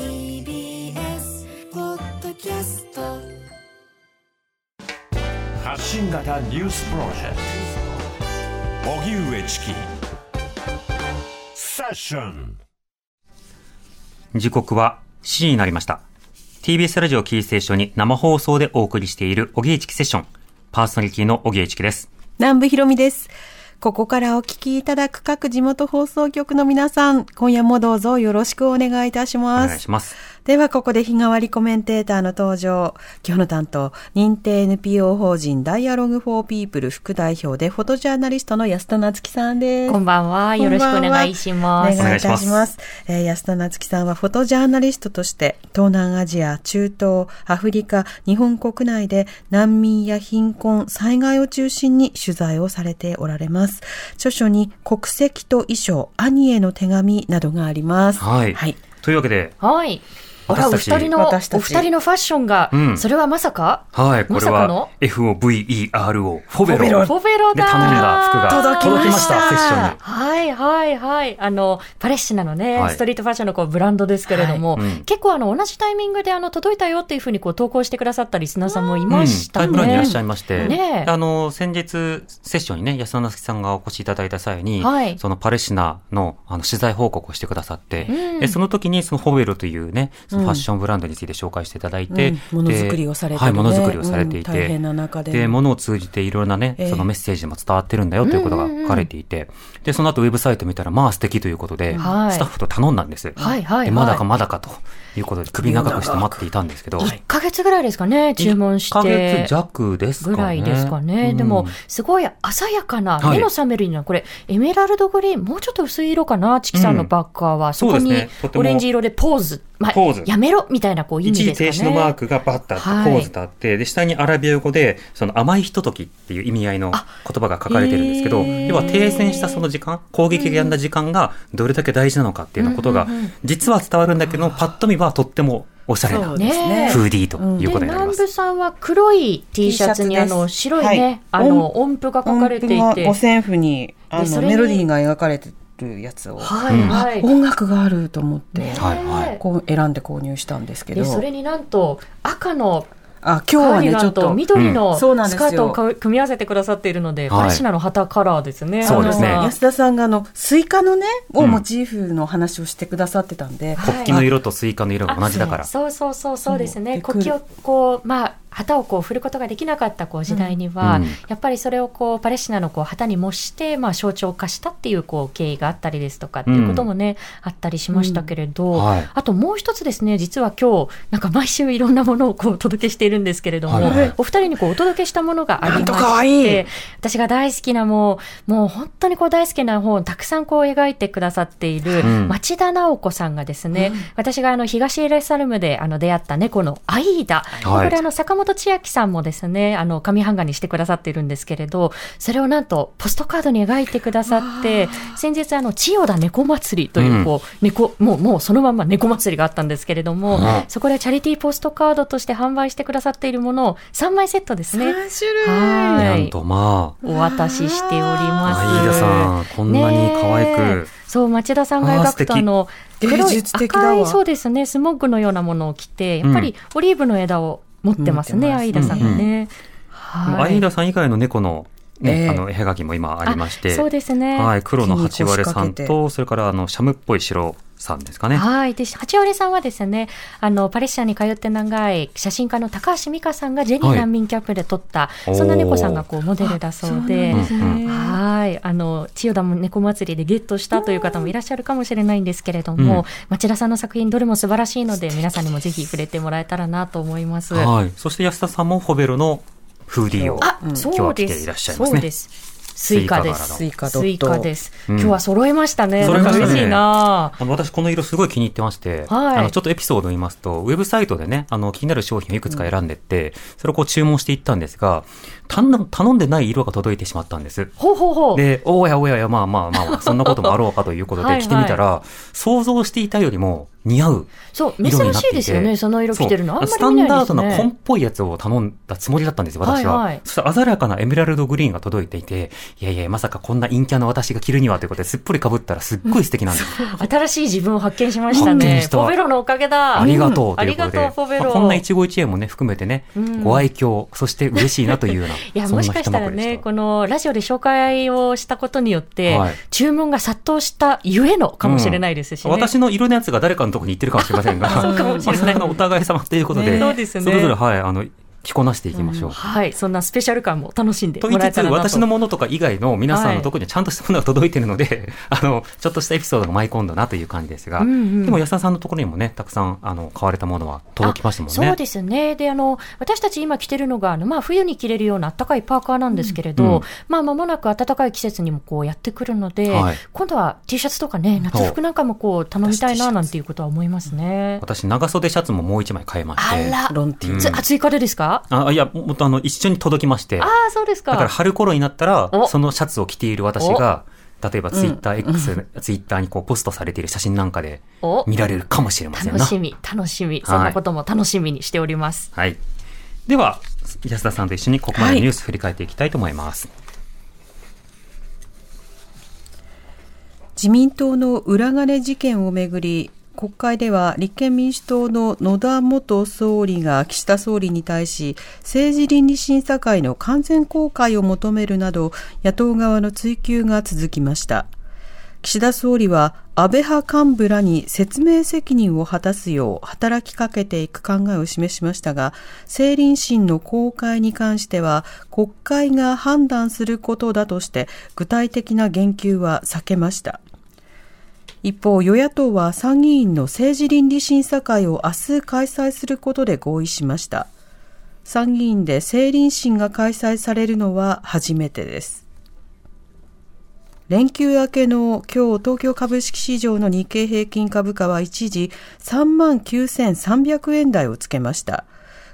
TBS ポッドキャスト発信型ニュースプロジェクト荻上チキセッション時刻は7時になりました。TBS ラジオキーステーションに生放送でお送りしている、おぎえちきセッション。パーソナリティのおぎえちきです。南部ひろみです。ここからお聞きいただく各地元放送局の皆さん、今夜もどうぞよろしくお願いいたします。お願いします。では、ここで日替わりコメンテーターの登場。今日の担当、認定 NPO 法人ダイアログフォーピープル副代表でフォトジャーナリストの安田なつきさんです。こんばんは。よろしくお願いします。お願いいたします。えー安田なつきさんはフォトジャーナリストとして、東南アジア、中東、アフリカ、日本国内で難民や貧困、災害を中心に取材をされておられます。著書に国籍と衣装、兄への手紙などがあります。はい。はい。というわけで、はい。あら、お私たち。二人の、お二人のファッションが、うん。それはまさか？はい、これはまさかの？FOVERO、フォベロ。フォベロだで頼んだ服が。届きました。セッションに。はいはいはい。あの、パレスチナのね、はい。ストリートファッションのこうブランドですけれども、はい。うん。結構あの、同じタイミングであの、届いたよっていうふうにこう投稿してくださったリスナーさんもいましたね。タイムラインにいらっしゃいまして、ねえ。あの、先日、セッションにね、安田なさんがお越しいただいた際に、はい。そのパレスチナのあの取材報告をしてくださって、うん。でその時にそのフォベロというね、そのファッションブランドについて紹介していただいて、うん。ものづくりをされてはい、ものづくりをされていて、うん。大変な中でで、ものを通じていろんなね、ええ。そのメッセージも伝わってるんだよということが書かれていて、で、その後ウェブサイト見たら、まあ素敵ということで、はい。スタッフと頼んだんです。はいはいはいでまだかまだかということで、首長くして待っていたんですけど、1ヶ月ぐらいですかね、注文し1ヶて月。弱ですかね。ぐらいですかね。うん。でも、すごい鮮やかな、はい。目の覚めるような、これ、エメラルドグリーン、もうちょっと薄い色かな、チキさんのバッカーは。そこにオレンジ色でポーズ。まあポーズ。やめろみたいなこう意味一時ですかね。停止のマークがバッとあって、はい。ポーズとあって、で、下にアラビア語で、その甘いひとときっていう意味合いの言葉が書かれてるんですけど、要は停戦したその時間、攻撃がやんだ時間がどれだけ大事なのかっていうようなことが、実は伝わるんだけど、パッと見はとってもおしゃれなね。フーディーというで、ことになります。南部さんは黒い T シャツにあの白いね、はい。あの音符が書かれていて。音符が五。線譜に、あの、メロディーが描かれてるやつを、はいはい。音楽があると思って、はいはい。こう選んで購入したんですけど。で、、それになんと赤のあ、今日はね、ちょっと、緑のスカートをか組み合わせてくださっているので、はい。パレスチナの旗カラーですね。そうですね。あの安田さんがあの、スイカのね、をモチーフの話をしてくださってたんで、国旗の色とスイカの色が同じだから。そうそうそうそうですね。国旗をこう、まあ、旗をこう振ることができなかったこう時代には、うん。やっぱりそれをこうパレスチナのこう旗に模して、まあ、象徴化したっていうこう経緯があったりですとかっていうこともね、あったりしましたけれど、はい。あともう一つですね実は今日なんか毎週いろんなものをこうお届けしているんですけれども、はいはいお二人にこうお届けしたものがありまして私が大好きなもうもう本当にこう大好きな本をたくさんこう描いてくださっているうん。町田直子さんがですね、私があの東エルサレムであの出会った猫のアイーダ、はい。これあの坂本千秋さんもですねあの紙版画にしてくださっているんですけれどそれをなんとポストカードに描いてくださって先日あの千代田猫祭りというこう、猫もうもうそのまんま猫祭りがあったんですけれども、うんそこでチャリティーポストカードとして販売してくださっているものを3枚セットですね。3種類。はい。なんとまあ、お渡ししております。アイダさん、こんなに可愛く。そう、町田さんが描くとあの、黒芸い術的だわ赤い、そうですね、スモッグのようなものを着て、やっぱりオリーブの枝を持ってますね、アイダさんがね。はい。アイダさん以外の猫の、ねええあの絵描きも今ありまして、そうですね。はい、黒の八割さんと、それからあのシャムっぽい白さんですかね。はい。で、八割さんはですね、あの、パレスチナに通って長い写真家の高橋美香さんがジェニーはい難民キャップで撮った、おーそんな猫さんがこうモデルだそうで、はい。あの、千代田も猫祭りでゲットしたという方もいらっしゃるかもしれないんですけれども、うん町田さんの作品どれも素晴らしいので、皆さんにもぜひ触れてもらえたらなと思います。はい。そして安田さんもフォベロのフーディーをあ、今日そうです。は着ていらっしゃいますね。そうです。スイカです。スイカドスイカです。うん今日は揃いましたね。揃いましたねなんか嬉しいなあの私この色すごい気に入ってまして、はいあのちょっとエピソードを言いますと、ウェブサイトでね、あの気になる商品をいくつか選んでって、それをこう注文していったんですが、頼ん頼んでない色が届いてしまったんです。ほうほうほう。で、おやおやおや、まあまあまあ、そんなこともあろうかということで着てみたら、想像していたよりも似合うそう、色になっていて。珍しいですよね。その色着てるの。あんまそうスタンダードな紺っね。ぽいやつを頼んだつもりだったんですよ、私は。はいはいそしたら鮮やかなエメラルドグリーンが届いていて、いやいや、まさかこんな陰キャの私が着るにはということですっぽり被ったらすっごい素敵なんです。新しい自分を発見しましたねポベロのおかげだ。ありがとうとあいうことで。りがとう、ポベロ。まあこんな一期一会もね、含めてね、うんご愛嬌、そして嬉しいなというような、いや、もしかしたらね、このラジオで紹介をしたことによって、はい注文が殺到したゆえのかもしれないですしね。私の色のやつが誰かのところに行ってるかもしれませんが、そうかもしれない。お互い様ということで、ね。それぞれ、はい、あの、着こなしていきましょう。はい、そんなスペシャル感も楽しんでもらえたらなと。私のものとか以外の皆さんはいのところにはちゃんとしたものが届いてるので、あの、ちょっとしたエピソードが舞い込んだなという感じですが、うんうんでも安田さんのところにもね、たくさん、あの、買われたものは届きましたもんね。そうですね。で、あの、私たち今着てるのが、あの、まあ、冬に着れるような暖かいパーカーなんですけれど、うんうんまあ、間もなく暖かい季節にもこうやってくるので、はい今度は T シャツとかね、夏服なんかもこう頼みたいななんていうことは思いますね。私、長袖シャツももう一枚買いまして。あら、ロンティー。つあ追加でですか？あ、いや、もっとあの、一緒に届きまして。ああ、そうですか。だから春頃になったらお、そのシャツを着ている私が、例えばツイッター X、ツイッターにこうポストされている写真なんかでお見られるかもしれませんな。楽しみ、楽しみ。そんなことも楽しみにしております。はい。では、安田さんと一緒にここまでのニュース振り返っていきたいと思います。自民党の裏金事件をめぐり国会では立憲民主党の野田元総理が岸田総理に対し政治倫理審査会の完全公開を求めるなど野党側の追及が続きました。岸田総理は安倍派幹部らに説明責任を果たすよう働きかけていく考えを示しましたが政倫審の公開に関しては国会が判断することだとして具体的な言及は避けました。一方、与野党は参議院の政治倫理審査会を明日開催することで合意しました。参議院で政倫審が開催されるのは初めてです。連休明けの今日東京株式市場の日経平均株価は一時3万9300円台をつけました。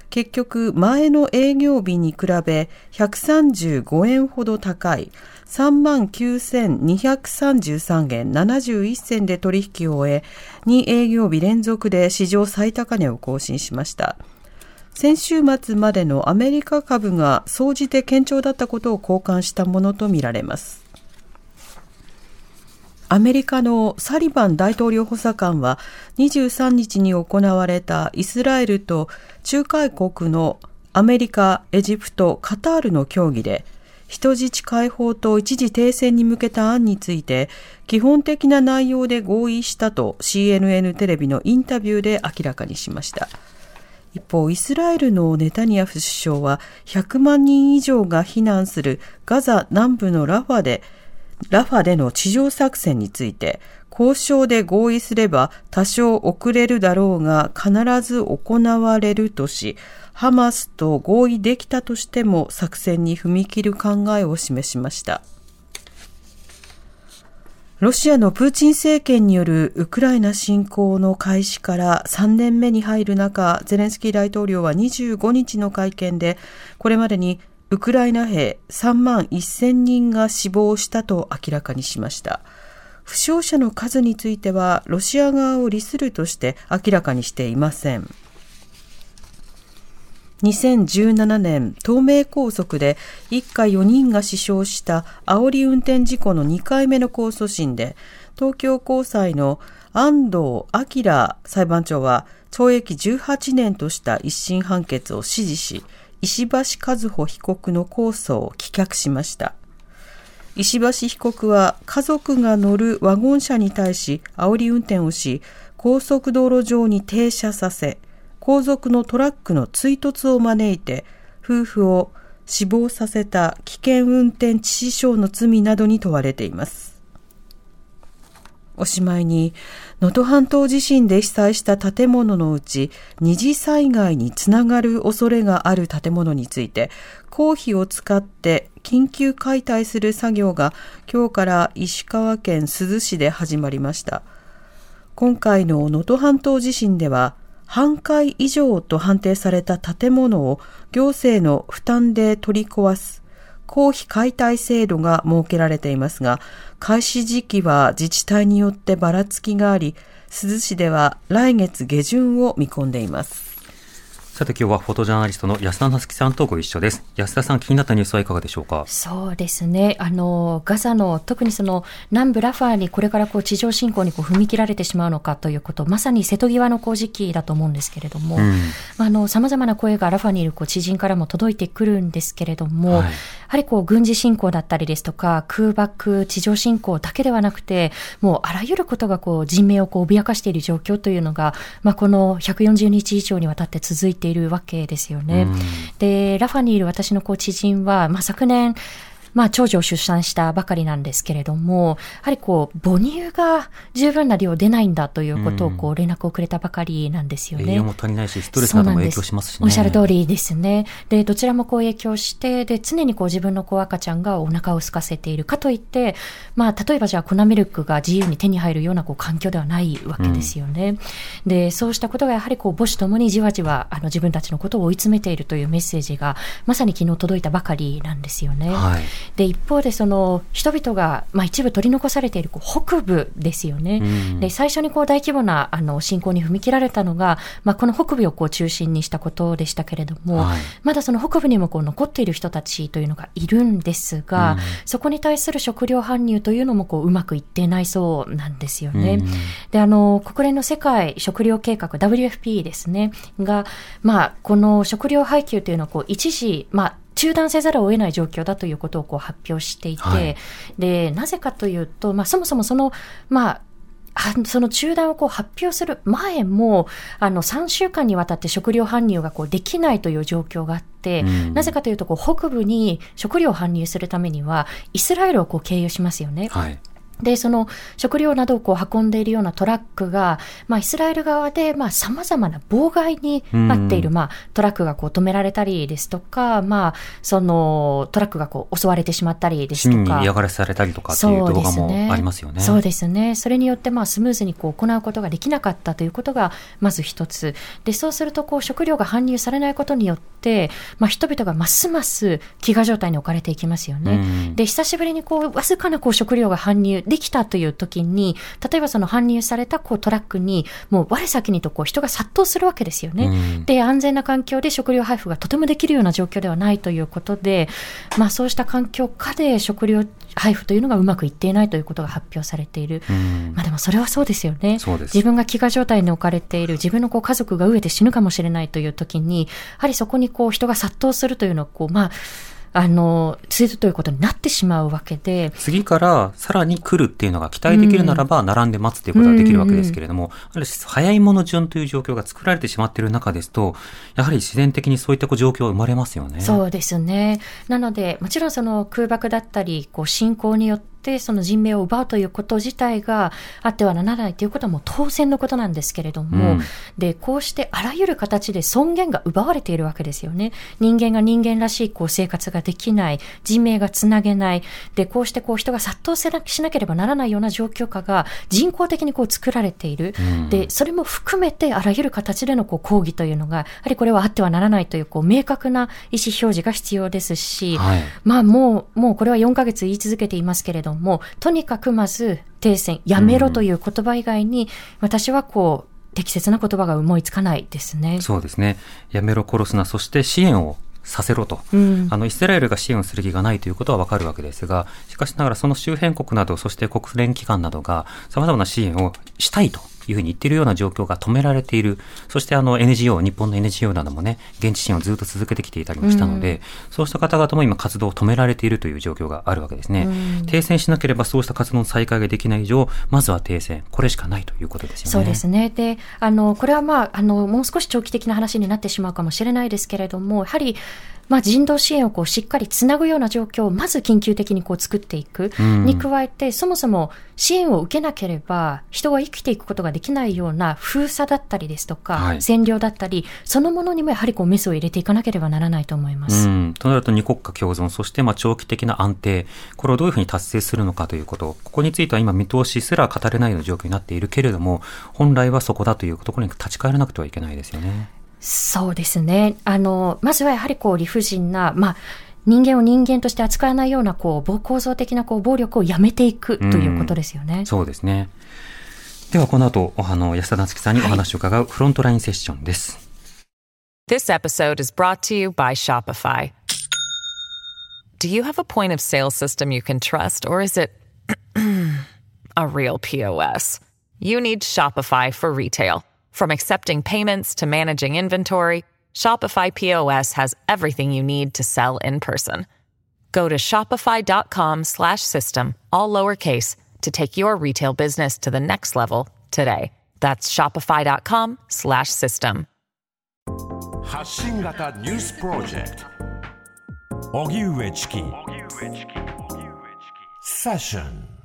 結局前の営業日に比べ135円ほど高い3万9233円71銭で取引を終え2営業日連続で史上最高値を更新しました。先週末までのアメリカ株が総じて堅調だったことを交換したものとみられます。アメリカのサリバン大統領補佐官は23日に行われたイスラエルと仲介国のアメリカ、エジプト、カタールの協議で人質解放と一時停戦に向けた案について基本的な内容で合意したと CNN テレビのインタビューで明らかにしました。一方、イスラエルのネタニヤフ首相は100万人以上が避難するガザ南部のラファでラファでの地上作戦について交渉で合意すれば多少遅れるだろうが必ず行われるとしハマスと合意できたとしても作戦に踏み切る考えを示しました。ロシアのプーチン政権によるウクライナ侵攻の開始から3年目に入る中ゼレンスキー大統領は25日の会見でこれまでにウクライナ兵3万1000人が死亡したと明らかにしました。負傷者の数についてはロシア側を利するとして明らかにしていません。2017年、東名高速で一家4人が死傷した煽り運転事故の2回目の控訴審で、東京高裁の安藤明裁判長は懲役18年とした一審判決を支持し、石橋和歩被告の控訴を棄却しました。石橋被告は家族が乗るワゴン車に対し煽り運転をし、高速道路上に停車させ、後続のトラックの追突を招いて、夫婦を死亡させた危険運転致死傷の罪などに問われています。おしまいに、能登半島地震で被災した建物のうち、二次災害につながる恐れがある建物について、公費を使って緊急解体する作業が今日から石川県珠洲市で始まりました。今回の能登半島地震では、半壊以上と判定された建物を行政の負担で取り壊す公費解体制度が設けられていますが、開始時期は自治体によってばらつきがあり、珠洲市では来月下旬を見込んでいます。さて今日はフォトジャーナリストの安田なつきさんとご一緒です。安田さん気になったニュースはいかがでしょうか？そうですね。あの、ガザの、特にその、南部ラファーにこれからこう地上侵攻にこう踏み切られてしまうのかということ、まさに瀬戸際のこう時期だと思うんですけれども、うんまああの、様々な声がラファにいるこう知人からも届いてくるんですけれども、はいやはりこう軍事侵攻だったりですとか、空爆、地上侵攻だけではなくて、もうあらゆることがこう人命をこう脅かしている状況というのが、まあこの140日以上にわたって続いているわけですよね。うんで、ラファにいる私のこう知人は、まあ昨年、まあ、長女を出産したばかりなんですけれども、やはりこう、母乳が十分な量出ないんだということをこう、連絡をくれたばかりなんですよね。栄養も足りないし、ストレスなども影響しますしね。おっしゃる通りですね。で、どちらもこう影響して、で、常にこう自分のこう赤ちゃんがお腹を空かせているかといって、まあ、例えばじゃあ粉ミルクが自由に手に入るようなこう環境ではないわけですよね。で、そうしたことがやはりこう母子ともにじわじわ、あの自分たちのことを追い詰めているというメッセージが、まさに昨日届いたばかりなんですよね。はい。で、一方でその人々が、まあ、一部取り残されているこう北部ですよね。うん。で、最初にこう大規模なあの侵攻に踏み切られたのが、まあ、この北部をこう中心にしたことでしたけれども、はい。まだその北部にもこう残っている人たちというのがいるんですが、うん。そこに対する食料搬入というのもこううまくいっていないそうなんですよね。うん。で、あの、国連の世界食糧計画、WFP ですね、が、まあ、この食料配給というのをこう一時、まあ、中断せざるを得ない状況だということをこう発表していて、はいで、なぜかというと、まあ、そもそもその、まあ、はその中断をこう発表する前も、あの、3週間にわたって食料搬入がこうできないという状況があって、うんなぜかというと、こう北部に食料を搬入するためには、イスラエルをこう経由しますよね。はい。で、その食料などをこう運んでいるようなトラックが、まあ、イスラエル側で、まあ、様々な妨害になっている、うんまあ、トラックがこう止められたりですとか、まあ、そのトラックがこう襲われてしまったりです市民にとか。嫌がらせされたりとかっていう動画もありますよね。そうですね。それによって、まあ、スムーズにこう行うことができなかったということが、まず一つ。で、そうすると、こう、食料が搬入されないことによって、まあ、人々がますます飢餓状態に置かれていきますよね。うんで、久しぶりにこう、わずかなこう食料が搬入できたという時に、例えばその搬入されたこうトラックに、もう我先にとこう人が殺到するわけですよね。うんで、安全な環境で食料配布がとてもできるような状況ではないということで、まあそうした環境下で食料配布というのがうまくいっていないということが発表されている。うんまあでもそれはそうですよね。そうです自分が飢餓状態に置かれている、自分のこう家族が飢えて死ぬかもしれないという時に、やはりそこにこう人が殺到するというのは、こう、まあ、あの、するということになってしまうわけで、次からさらに来るっていうのが期待できるならば、並んで待つっていうことができるわけですけれども、ある種早いもの順という状況が作られてしまっている中ですと、やはり自然的にそういった状況が生まれますよね。そうですね。なので、もちろんその空爆だったり、こう侵攻によって、その人命を奪うということ自体があってはならないということはもう当然のことなんですけれども、うん。で、こうしてあらゆる形で尊厳が奪われているわけですよね。人間が人間らしいこう生活ができない、人命がつなげない、で、こうしてこう人が殺到せなしなければならないような状況下が人工的にこう作られている。うん。で、それも含めてあらゆる形でのこう抗議というのが、やはりこれはあってはならないというこう明確な意思表示が必要ですし、はい。まあもう、もうこれは4ヶ月言い続けていますけれども、とにかくまず停戦、やめろという言葉以外に、私はこう、適切な言葉が思いつかないですね。そうですね。やめろ殺すな、そして支援をさせろと。うんあの、イスラエルが支援をする気がないということはわかるわけですが、しかしながらその周辺国など、そして国連機関などが様々な支援をしたいというふうに言っているような状況が止められている。そしてあの NGO、日本の NGO などもね、現地支援をずっと続けてきていたりもしたので、そうした方々も今活動を止められているという状況があるわけですね。停戦しなければそうした活動の再開ができない以上、まずは停戦。これしかないということですよね。そうですね。で、あの、これはまあ、あの、もう少し長期的な話になってしまうかもしれないですけれども、やはり、まあ、人道支援をこうしっかりつなぐような状況をまず緊急的にこう作っていくうんに加えて、そもそも支援を受けなければ人が生きていくことができないような封鎖だったりですとか、はい占領だったり、そのものにもやはりこうメスを入れていかなければならないと思います。うん、となると二国家共存、そしてまあ長期的な安定、これをどういうふうに達成するのかということ、ここについては今見通しすら語れないような状況になっているけれども、本来はそこだというところに立ち返らなくてはいけないですよね。そうですね。あの、まずはやはりこう理不尽な、まあ、人間を人間として扱わないような、こう、暴構造的な、こう、暴力をやめていくということですよね。そうですね。ではこの後、あの、安田夏樹さんにお話を伺うフロントラインセッションです。This episode is brought to you by Shopify. Do you have a point of sale system you can trust, or is it a real POS? You need Shopify for retail. From accepting payments to managing inventory, Shopify POS has everything you need to sell in person. Go to shopify.com slash system, all lowercase, to take your retail business to the next level today. That's shopify.com slash system. 発信型ニュースプロジェクト荻上チキセッション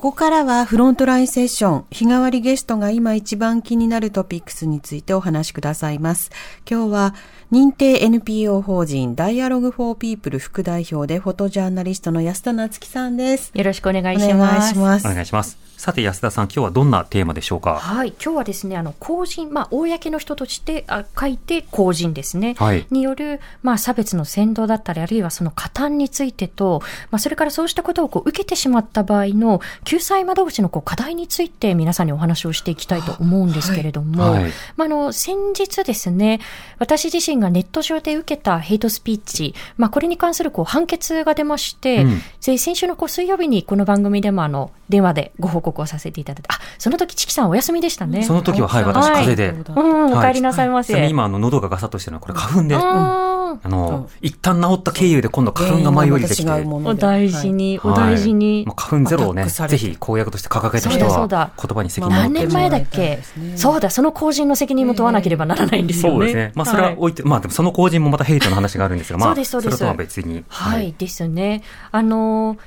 ここからはフロントラインセッション、日替わりゲストが今一番気になるトピックスについてお話しくださいます。今日は認定 NPO 法人ダイアログフォーピープル副代表でフォトジャーナリストの安田夏樹さんです。よろしくお願いおします。願いします。お願いします。さて安田さん、今日はどんなテーマでしょうか？はい、今日はですね、あの、公人、まあ、公の人として、あ書いて公人ですね。はい。による、まあ、差別の扇動だったり、あるいはその加担についてと、まあ、それからそうしたことをこう受けてしまった場合の救済窓口のこう課題について皆さんにお話をしていきたいと思うんですけれども、はい。はい。まあ、あの、先日ですね、私自身がネット上で受けたヘイトスピーチ、まあ、これに関するこう判決が出まして、うん。で先週のこう水曜日にこの番組でもあの、電話でご報告をさせていただいて、あ、その時、チキさんお休みでしたね。その時は、はい、私、はい風邪で。うん、おはい。帰りなさいませ。ちなみに今、あの、喉がガサッとしてるのは、これ花粉で、あの、一旦治った経由で今度花粉が舞い降りてきて、おで大事に、はい。お大事に。花粉ゼロをね、ぜひ公約として掲げた人そうだは、そうだ。言葉に責任を持って何年前だっけ、ね。そうだ、その公人の責任も問わなければならないんですよね。そうですね。まあ、それははい置いて、まあ、でもその後人もまたヘイトの話があるんですが、まあ、そうですそうです。れとは別に。はい、。ですね。あのー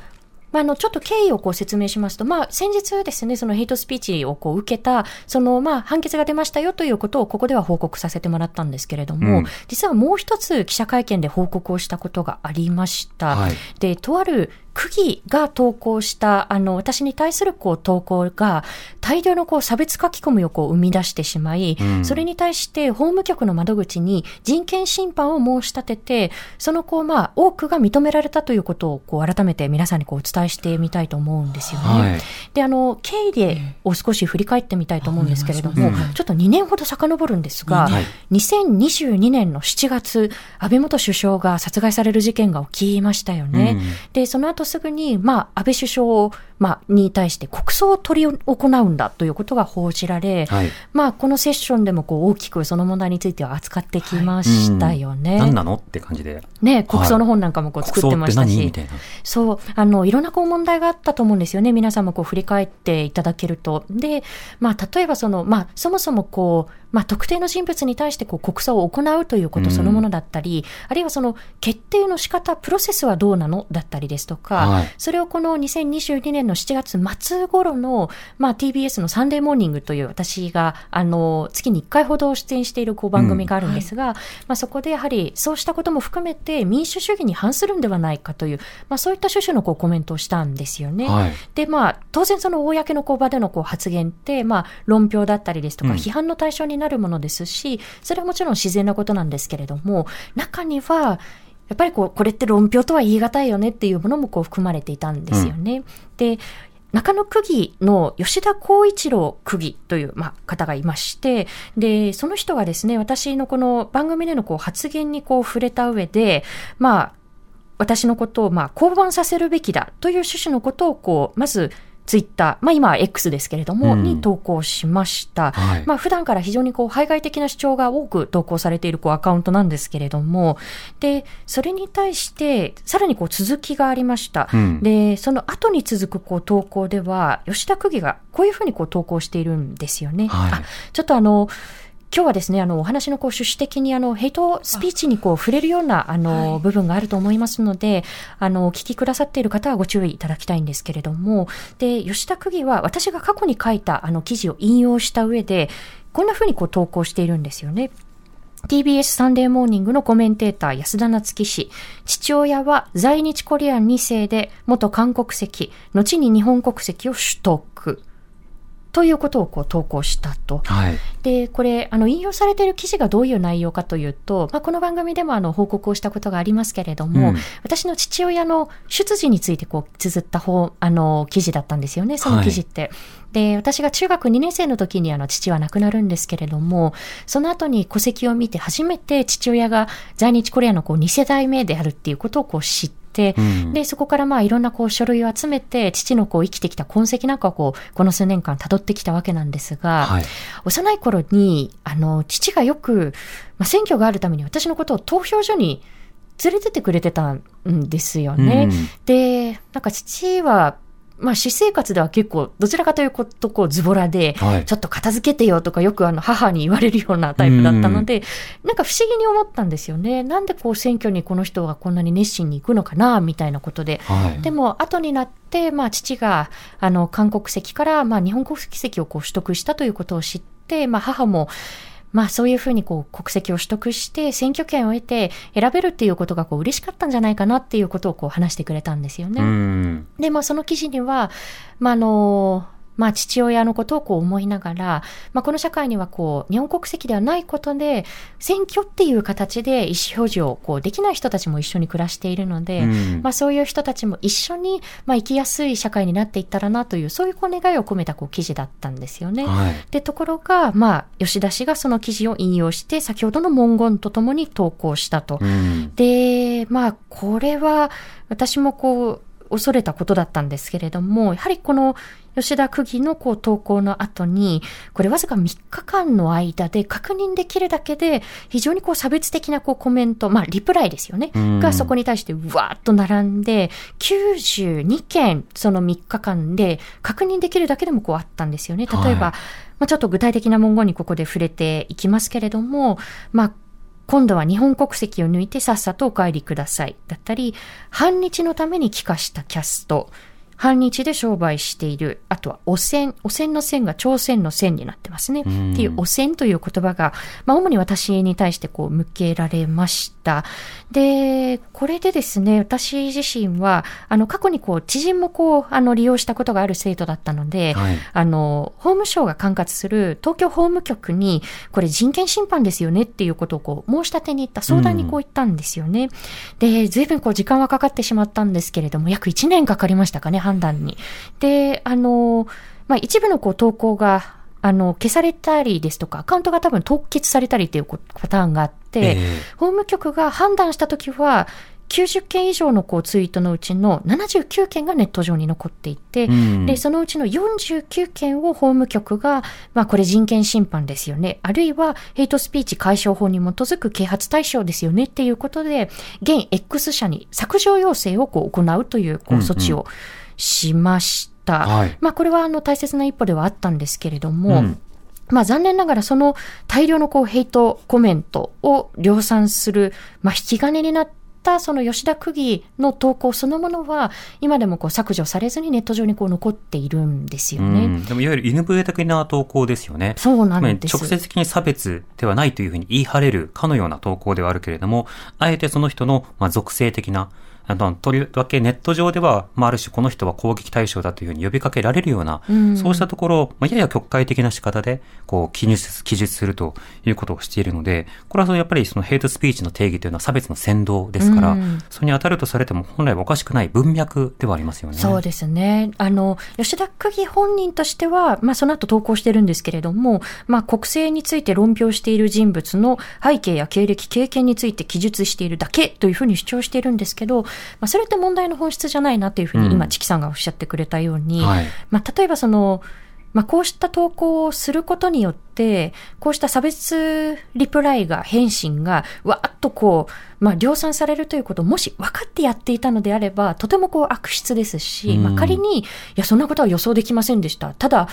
まあ、あの、ちょっと経緯をこう説明しますと、まあ、先日ですね、そのヘイトスピーチをこう受けた、その、まあ、判決が出ましたよということをここでは報告させてもらったんですけれども、うん実はもう一つ記者会見で報告をしたことがありました。はいで、とある区議が投稿した、あの、私に対するこう投稿が、大量のこう差別書き込みをこう生み出してしまい、うん。それに対して法務局の窓口に人権侵犯を申し立てて、そのこう、まあ、多くが認められたということをこう改めて皆さんにこうお伝えしてみたいと思うんですよね。はい。で、あの、経緯でを少し振り返ってみたいと思うんですけれども、お願いしますちょっと2年ほど遡るんですが、はい。2022年の7月、安倍元首相が殺害される事件が起きましたよね。うん。で、その後すぐに、まあ、安倍首相を、まあ、に対して国葬を取り行うんだということが報じられ、はい。まあ、このセッションでもこう大きくその問題については扱ってきましたよね。何なのって感じで。ね、国葬の本なんかもこう作ってましたし。いな。そう、あの、いろんなこう問題があったと思うんですよね。皆さんもこう振り返っていただけると。で、まあ、例えばその、まあ、そもそもこう、まあ、特定の人物に対してこう国葬を行うということそのものだったり、あるいはその決定の仕方、プロセスはどうなのだったりですとか、はいそれをこの2022年の7月末頃の、まあ、TBS のサンデーモーニングという私が、あの、月に1回ほど出演しているこう番組があるんですが、まあ、そこでやはりそうしたことも含めて民主主義に反するんではないかという、まあ、そういった趣旨のこうコメントをしたんですよね。はい。で、まあ、当然その公のこう場でのこう発言って、まあ、論評だったりですとか、うん。批判の対象になるものですし、それはもちろん自然なことなんですけれども、中には、やっぱりこう、これって論評とは言い難いよねっていうものもこう含まれていたんですよね。で、中野区議の吉田光一郎区議という、まあ、方がいまして、で、その人がですね、私のこの番組でのこう発言にこう触れた上で、まあ、私のことを、まあ、降板させるべきだという趣旨のことを、こう、まず、ツイッター、まあ今は X ですけれども、うんに投稿しました。はいまあ普段から非常にこう、排外的な主張が多く投稿されているこうアカウントなんですけれども、で、それに対して、さらにこう続きがありました。うんで、その後に続くこう投稿では、吉田区議がこういうふうにこう投稿しているんですよね。はいあちょっとあの、今日はですね、あの、お話のこう趣旨的にあの、ヘイトスピーチにこう触れるようなあの、部分があると思いますので、あの、お聞きくださっている方はご注意いただきたいんですけれども、で、吉田区議は私が過去に書いたあの記事を引用した上で、こんな風にこう投稿しているんですよね。TBS サンデーモーニングのコメンテーター安田夏樹氏。父親は在日コリアン2世で元韓国籍、後に日本国籍を取得。ということをこう投稿したと。はい。で、これ、あの、引用されている記事がどういう内容かというと、まあ、この番組でもあの、報告をしたことがありますけれども、うん私の父親の出自についてこう、綴った方、あの、記事だったんですよね、その記事って。で、私が中学2年生の時にあの、父は亡くなるんですけれども、その後に戸籍を見て初めて父親が在日コリアのこう、2世代目であるっていうことをこう、知って、うんで、そこからまあいろんなこう書類を集めて、父のこう生きてきた痕跡なんかをこう、この数年間辿ってきたわけなんですが、はい。幼い頃に、あの、父がよく、まあ、選挙があるために私のことを投票所に連れてってくれてたんですよね。うんで、なんか父は、まあ、私生活では結構、どちらかというと、こう、ズボラで、はいちょっと片付けてよとか、よくあの、母に言われるようなタイプだったので、なんか不思議に思ったんですよね。なんでこう、選挙にこの人がこんなに熱心に行くのかな、みたいなことで。はい。でも、後になって、まあ、父が、あの、韓国籍から、まあ、日本国籍をこう取得したということを知って、まあ、母も、まあ、そういうふうにこう、国籍を取得して、選挙権を得て、選べるっていうことがこう、嬉しかったんじゃないかなっていうことをこう、話してくれたんですよね。うん。で、まあ、その記事には、まあ、あの、まあ、父親のことをこう思いながら、まあ、この社会にはこう、日本国籍ではないことで、選挙っていう形で意思表示をこう、できない人たちも一緒に暮らしているので、うんまあ、そういう人たちも一緒に、まあ、生きやすい社会になっていったらなという、そういうこう願いを込めたこう記事だったんですよね。はい。で、ところが、まあ、吉田氏がその記事を引用して、先ほどの文言とともに投稿したと。うん。で、まあ、これは、私もこう、恐れたことだったんですけれども、やはりこの吉田区議のこう投稿の後に、これわずか3日間の間で確認できるだけで、非常にこう差別的なこうコメント、まあリプライですよね、うんがそこに対してうわーっと並んで、92件その3日間で確認できるだけでもこうあったんですよね。例えば、はいまあちょっと具体的な文言にここで触れていきますけれども、まあ今度は日本国籍を抜いてさっさとお帰りください。だったり、反日のために帰化したキャスト。反日で商売している。あとは、汚染。汚染の線が朝鮮の線になってますね。ってんいう汚染という言葉が、まあ、主に私に対してこう、向けられました。で、これでですね、私自身は、あの、過去にこう、知人もこう、あの、利用したことがある生徒だったので、はいあの、法務省が管轄する東京法務局に、これ人権侵犯ですよねっていうことをこう、申し立てに行った、相談にこう言ったんですよね。で、随分こう、時間はかかってしまったんですけれども、約1年かかりましたかね、判断に。で、あの、まあ、一部のこう、投稿が、あの、消されたりですとか、アカウントが多分凍結されたりっていうこパターンがあって、ええ法務局が判断したときは、90件以上のこうツイートのうちの79件がネット上に残っていて、うんで、そのうちの49件を法務局が、まあこれ人権侵犯ですよね。あるいはヘイトスピーチ解消法に基づく啓発対象ですよねっていうことで、現 X 社に削除要請をこう行うというこううんうん措置をしました。はいまあこれはあの大切な一歩ではあったんですけれども、うんまあ残念ながらその大量のこうヘイトコメントを量産する、まあ引き金になったその吉田区議の投稿そのものは今でもこう削除されずにネット上にこう残っているんですようね。んでもいわゆる犬笛的な投稿ですよね。そうなんです。直接的に差別ではないというふうに言い張れるかのような投稿ではあるけれども、あえてその人の、まあ、属性的な、あの、とりわけネット上では、まあ、ある種この人は攻撃対象だというふうに呼びかけられるような、うんそうしたところを、まあ、やや曲解的な仕方で、こう、記述、記述するということをしているので、これはそのやっぱりそのヘイトスピーチの定義というのは差別の先導ですから、うんそれに当たるとされても本来はおかしくない文脈ではありますよね。そうですね。あの、吉田区議本人としては、まあその後投稿してるんですけれども、まあ国政について論評している人物の背景や経歴、経験について記述しているだけというふうに主張しているんですけど、まあそれって問題の本質じゃないなというふうに今、うん。チキさんがおっしゃってくれたように、はい。まあ例えばその、まあ、こうした投稿をすることによって、こうした差別リプライが、返信が、わーっとこう、まあ、量産されるということをもし分かってやっていたのであれば、とてもこう悪質ですし、うん。まあ、仮に、いや、そんなことは予想できませんでした。ただ、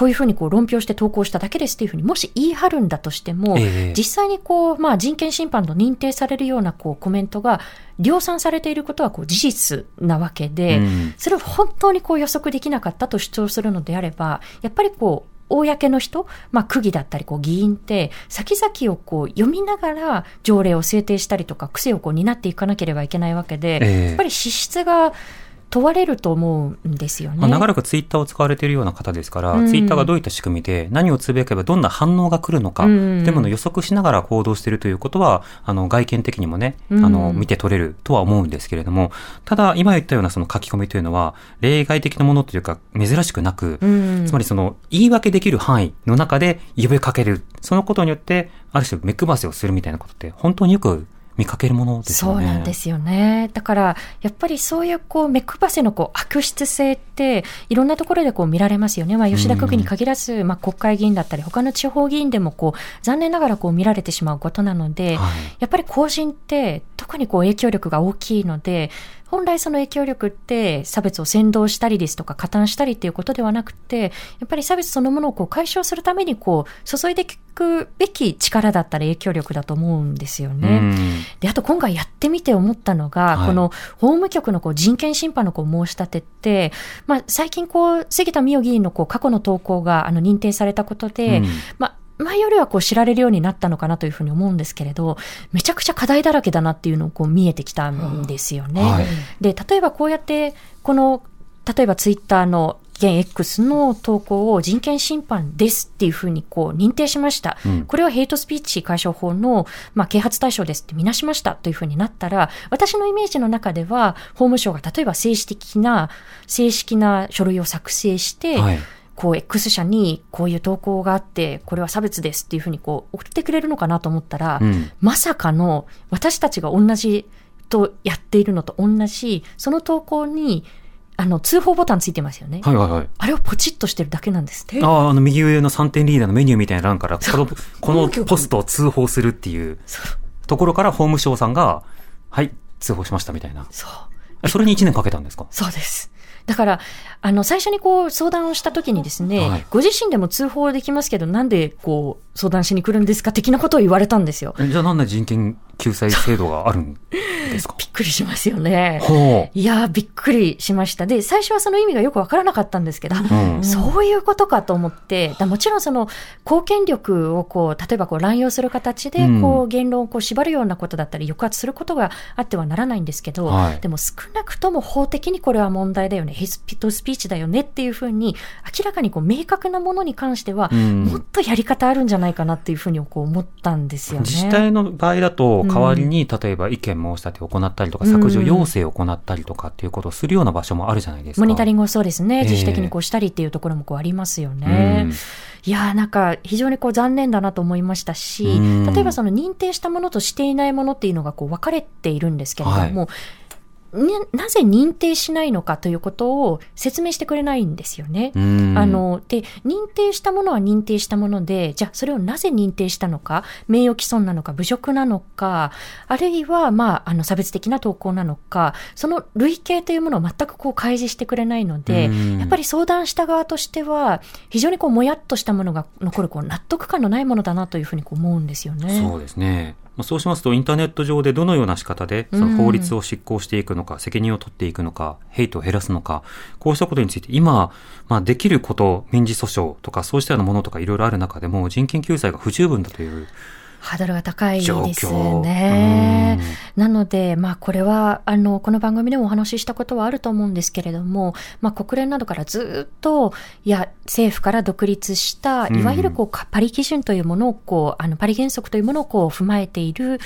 こういうふうにこう論評して投稿しただけですっていうふうにもし言い張るんだとしても、ええ。実際にこう、まあ、人権侵犯と認定されるようなこうコメントが量産されていることはこう事実なわけで、うん。それを本当にこう予測できなかったと主張するのであれば、やっぱりこう、公の人、まあ、区議だったり、こう、議員って、先々をこう、読みながら条例を制定したりとか、癖をこう、担っていかなければいけないわけで、ええ。やっぱり資質が問われると思うんですよね。まあ、長らくツイッターを使われているような方ですから、うんツイッターがどういった仕組みで何をつぶやけばどんな反応が来るのか、うんっていうものを予測しながら行動しているということは、あの、外見的にもね、うんあの、見て取れるとは思うんですけれども、ただ、今言ったようなその書き込みというのは、例外的なものというか、珍しくなく、うんつまりその、言い訳できる範囲の中で呼びかける。そのことによって、ある種目配せをするみたいなことって、本当によく見かけるものですよね。そうなんですよね。だから、やっぱりそういうこう、目配せのこう、悪質性って、いろんなところでこう見られますよね。まあ、吉田区議に限らず、まあ、国会議員だったり、他の地方議員でもこう、残念ながらこう見られてしまうことなので、はいやっぱり公人って、特にこう、影響力が大きいので、本来その影響力って差別を先導したりですとか加担したりっていうことではなくて、やっぱり差別そのものをこう解消するためにこう注いでいくべき力だったり影響力だと思うんですよね。うん。で、あと今回やってみて思ったのが、はい。この法務局のこう人権侵犯のこう申し立てって、まあ最近こう、杉田水脈議員のこう過去の投稿があの認定されたことで、うん。まあ前よりはこう知られるようになったのかなというふうに思うんですけれど、めちゃくちゃ課題だらけだなっていうのをこう見えてきたんですよね。はいで、例えばこうやって、この、例えばツイッターの現 X の投稿を人権侵犯ですっていうふうにこう認定しました。うんこれはヘイトスピーチ解消法の、まあ、啓発対象ですってみなしましたというふうになったら、私のイメージの中では、法務省が例えば正式的な、正式な書類を作成して、はいこう X 社にこういう投稿があって、これは差別ですっていうふうにこう送ってくれるのかなと思ったら、うんまさかの私たちが同じとやっているのと同じ、その投稿にあの通報ボタンついてますよね。はいはいはい。あれをポチッとしてるだけなんですって。ああ、あの、右上の3点リーダーのメニューみたいな欄から、この、このポストを通報するっていうところから法務省さんが、はい、通報しましたみたいな。そう。それに1年かけたんですかそうです。だから、あの、最初にこう相談をした時にですね、はい。ご自身でも通報できますけど、なんでこう相談しに来るんですか的なことを言われたんですよ。えじゃあなんで人権救済制度があるんですか？びっくりしますよね。ほいやー、びっくりしました。で、最初はその意味がよくわからなかったんですけど、うん。そういうことかと思って、だもちろんその、貢献力をこう、例えばこう乱用する形で、こうう、言論をこう縛るようなことだったり、抑圧することがあってはならないんですけど、はい。でも少なくとも法的にこれは問題だよね、ヘイスピットスピーチだよねっていうふうに、明らかにこう、明確なものに関しては、うん。もっとやり方あるんじゃないかなっていうふうにこう思ったんですよね。自治体の場合だと、代わりに、例えば意見申し立てを行ったりとか、うん。削除要請を行ったりとかっていうことをするような場所もあるじゃないですか。モニタリングをそうですね、ええ。自主的にこうしたりっていうところもこうありますよね。うん。いやーなんか非常にこう残念だなと思いましたしうん、例えばその認定したものとしていないものっていうのがこう分かれているんですけれども、ねなぜ認定しないのかということを説明してくれないんですよね。うんあの、で、認定したものは認定したもので、じゃあそれをなぜ認定したのか、名誉毀損なのか、侮辱なのか、あるいは、まあ、あの、差別的な投稿なのか、その類型というものを全くこう開示してくれないのでうん、やっぱり相談した側としては、非常にこう、もやっとしたものが残る、こう、納得感のないものだなというふうにこう思うんですよね。そうですね。まあそうしますと、インターネット上でどのような仕方で、その法律を執行していくのか、責任を取っていくのか、ヘイトを減らすのか、こうしたことについて、今、まあ、できること、民事訴訟とか、そうしたようなものとかいろいろある中でも、人権救済が不十分だというハードルが高い状です況。ね。うんなので、まあこれは、あの、この番組でもお話ししたことはあると思うんですけれども、まあ国連などからずっと、いや、政府から独立した、うんいわゆるこう、かパリ基準というものをこう、あの、パリ原則というものをこう、踏まえている、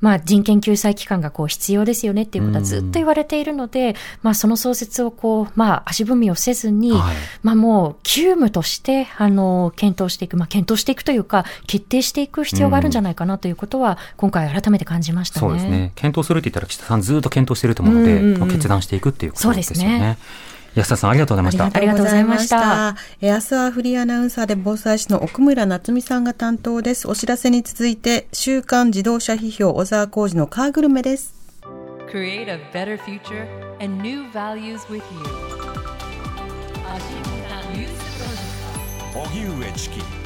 まあ人権救済機関がこう、必要ですよねっていうことはずっと言われているので、まあその創設をこう、まあ足踏みをせずに、はいまあもう、急務として、あの、検討していく、まあ検討していくというか、決定していく必要があるんじゃないかなということは、今回改めて感じましたね。そうですね。検討するって言ったら、岸田さんずっと検討してると思うので、うんうん決断していくっていうことですすね安田さん、ありがとうございました。ありがとうございました。えー明日はフリーアナウンサーで防災士の奥村夏美さんが担当です。お知らせに続いて、週刊自動車批評小沢浩二のカーグルメです。Create a better future and new values with you. 荻上チキ